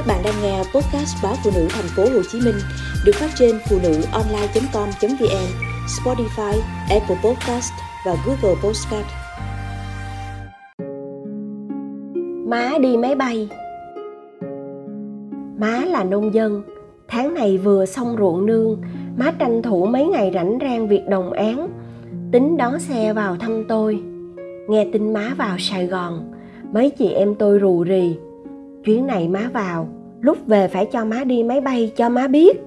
Các bạn đang nghe podcast báo phụ nữ thành phố Hồ Chí Minh được phát trên phụ nữ online.com.vn, Spotify, Apple Podcast và Google Podcast. Má đi máy bay. Má là nông dân, tháng này vừa xong ruộng nương, má tranh thủ mấy ngày rảnh rang việc đồng án, tính đón xe vào thăm tôi. Nghe tin má vào Sài Gòn, mấy chị em tôi rù rì chuyến này má vào, lúc về phải cho má đi máy bay cho má biết.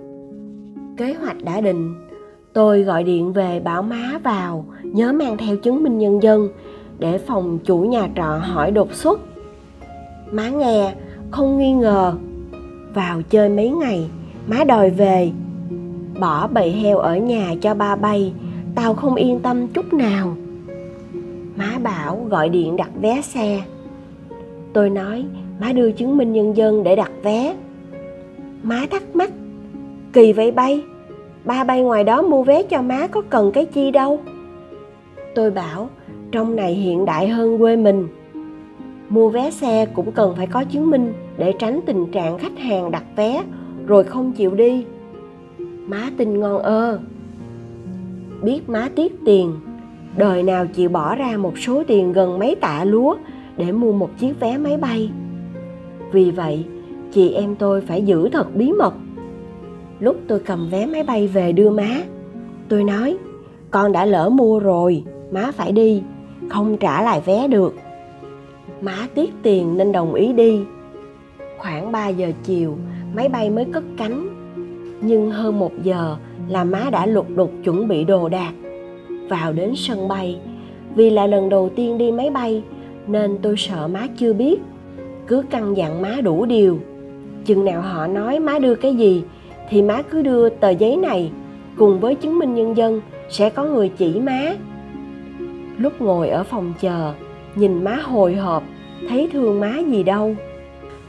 Kế hoạch đã định, tôi gọi điện về bảo má vào, nhớ mang theo chứng minh nhân dân, để phòng chủ nhà trọ hỏi đột xuất. Má nghe, không nghi ngờ. Vào chơi mấy ngày, má đòi về. Bỏ bầy heo ở nhà cho ba bay, tao không yên tâm chút nào. Má bảo gọi điện đặt vé xe. Tôi nói má đưa chứng minh nhân dân để đặt vé. Má thắc mắc, kỳ vậy bay? Ba bay ngoài đó mua vé cho má có cần cái chi đâu? Tôi bảo, trong này hiện đại hơn quê mình. Mua vé xe cũng cần phải có chứng minh để tránh tình trạng khách hàng đặt vé rồi không chịu đi. Má tin ngon ơ. Biết má tiếc tiền, đời nào chịu bỏ ra một số tiền gần mấy tạ lúa để mua một chiếc vé máy bay vì vậy, chị em tôi phải giữ thật bí mật. Lúc tôi cầm vé máy bay về đưa má, tôi nói, con đã lỡ mua rồi, má phải đi, không trả lại vé được. Má tiếc tiền nên đồng ý đi. Khoảng 3 giờ chiều, máy bay mới cất cánh. Nhưng hơn một giờ là má đã lục đục chuẩn bị đồ đạc vào đến sân bay. Vì là lần đầu tiên đi máy bay, nên tôi sợ má chưa biết cứ căn dặn má đủ điều. Chừng nào họ nói má đưa cái gì, thì má cứ đưa tờ giấy này cùng với chứng minh nhân dân sẽ có người chỉ má. Lúc ngồi ở phòng chờ, nhìn má hồi hộp, thấy thương má gì đâu.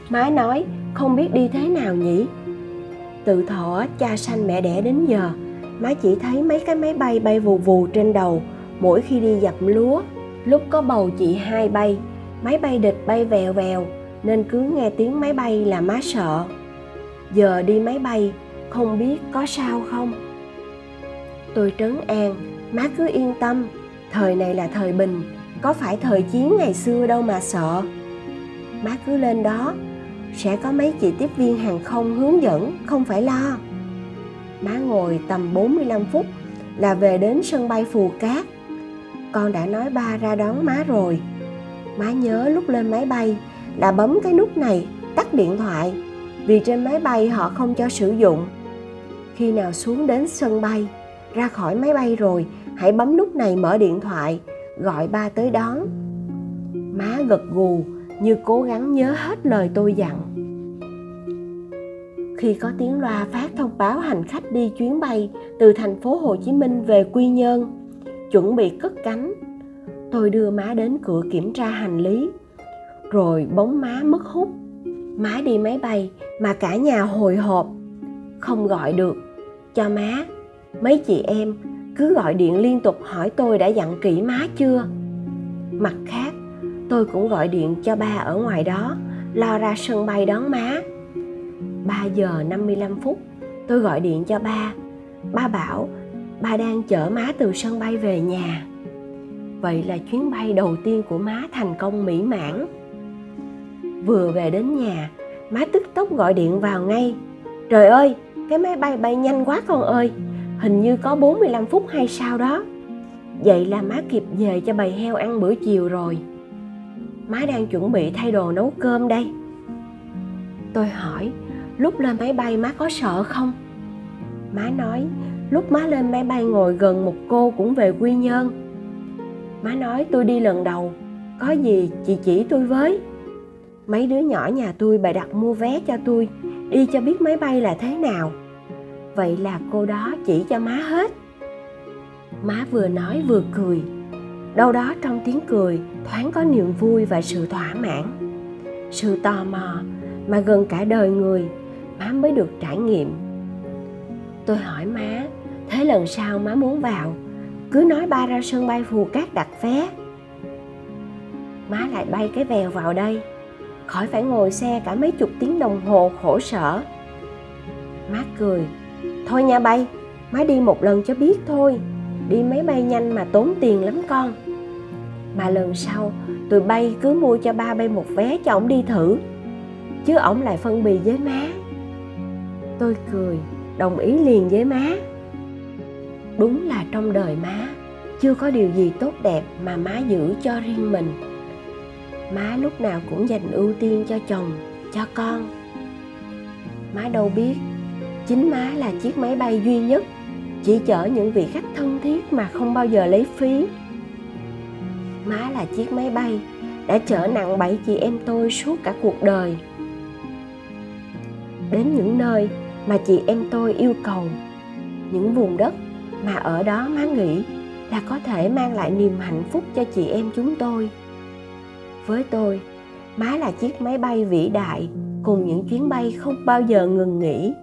Má nói, không biết đi thế nào nhỉ? Từ thỏ cha sanh mẹ đẻ đến giờ, má chỉ thấy mấy cái máy bay bay vù vù trên đầu mỗi khi đi dập lúa. Lúc có bầu chị hai bay, máy bay địch bay vèo vèo nên cứ nghe tiếng máy bay là má sợ. Giờ đi máy bay, không biết có sao không? Tôi trấn an, má cứ yên tâm, thời này là thời bình, có phải thời chiến ngày xưa đâu mà sợ. Má cứ lên đó, sẽ có mấy chị tiếp viên hàng không hướng dẫn, không phải lo. Má ngồi tầm 45 phút là về đến sân bay Phù Cát. Con đã nói ba ra đón má rồi. Má nhớ lúc lên máy bay là bấm cái nút này, tắt điện thoại, vì trên máy bay họ không cho sử dụng. Khi nào xuống đến sân bay, ra khỏi máy bay rồi, hãy bấm nút này mở điện thoại, gọi ba tới đón. Má gật gù như cố gắng nhớ hết lời tôi dặn. Khi có tiếng loa phát thông báo hành khách đi chuyến bay từ thành phố Hồ Chí Minh về Quy Nhơn, chuẩn bị cất cánh, tôi đưa má đến cửa kiểm tra hành lý rồi bóng má mất hút. Má đi máy bay mà cả nhà hồi hộp. Không gọi được. Cho má, mấy chị em cứ gọi điện liên tục hỏi tôi đã dặn kỹ má chưa? Mặt khác, tôi cũng gọi điện cho ba ở ngoài đó, lo ra sân bay đón má. 3 giờ 55 phút, tôi gọi điện cho ba. Ba bảo, ba đang chở má từ sân bay về nhà. Vậy là chuyến bay đầu tiên của má thành công mỹ mãn vừa về đến nhà, má tức tốc gọi điện vào ngay. Trời ơi, cái máy bay bay nhanh quá con ơi, hình như có 45 phút hay sao đó. Vậy là má kịp về cho bầy heo ăn bữa chiều rồi. Má đang chuẩn bị thay đồ nấu cơm đây. Tôi hỏi, lúc lên máy bay má có sợ không? Má nói, lúc má lên máy bay ngồi gần một cô cũng về quy nhơn. Má nói, tôi đi lần đầu, có gì chị chỉ tôi với mấy đứa nhỏ nhà tôi bày đặt mua vé cho tôi, đi cho biết máy bay là thế nào. Vậy là cô đó chỉ cho má hết. Má vừa nói vừa cười. Đâu đó trong tiếng cười, thoáng có niềm vui và sự thỏa mãn. Sự tò mò mà gần cả đời người, má mới được trải nghiệm. Tôi hỏi má, thế lần sau má muốn vào, cứ nói ba ra sân bay phù cát đặt vé. Má lại bay cái vèo vào đây khỏi phải ngồi xe cả mấy chục tiếng đồng hồ khổ sở. Má cười. Thôi nha bay, má đi một lần cho biết thôi. Đi máy bay nhanh mà tốn tiền lắm con. Mà lần sau, tụi bay cứ mua cho ba bay một vé cho ổng đi thử. Chứ ổng lại phân bì với má. Tôi cười, đồng ý liền với má. Đúng là trong đời má, chưa có điều gì tốt đẹp mà má giữ cho riêng mình má lúc nào cũng dành ưu tiên cho chồng, cho con. Má đâu biết, chính má là chiếc máy bay duy nhất, chỉ chở những vị khách thân thiết mà không bao giờ lấy phí. Má là chiếc máy bay đã chở nặng bảy chị em tôi suốt cả cuộc đời. Đến những nơi mà chị em tôi yêu cầu, những vùng đất mà ở đó má nghĩ là có thể mang lại niềm hạnh phúc cho chị em chúng tôi với tôi. Má là chiếc máy bay vĩ đại, cùng những chuyến bay không bao giờ ngừng nghỉ.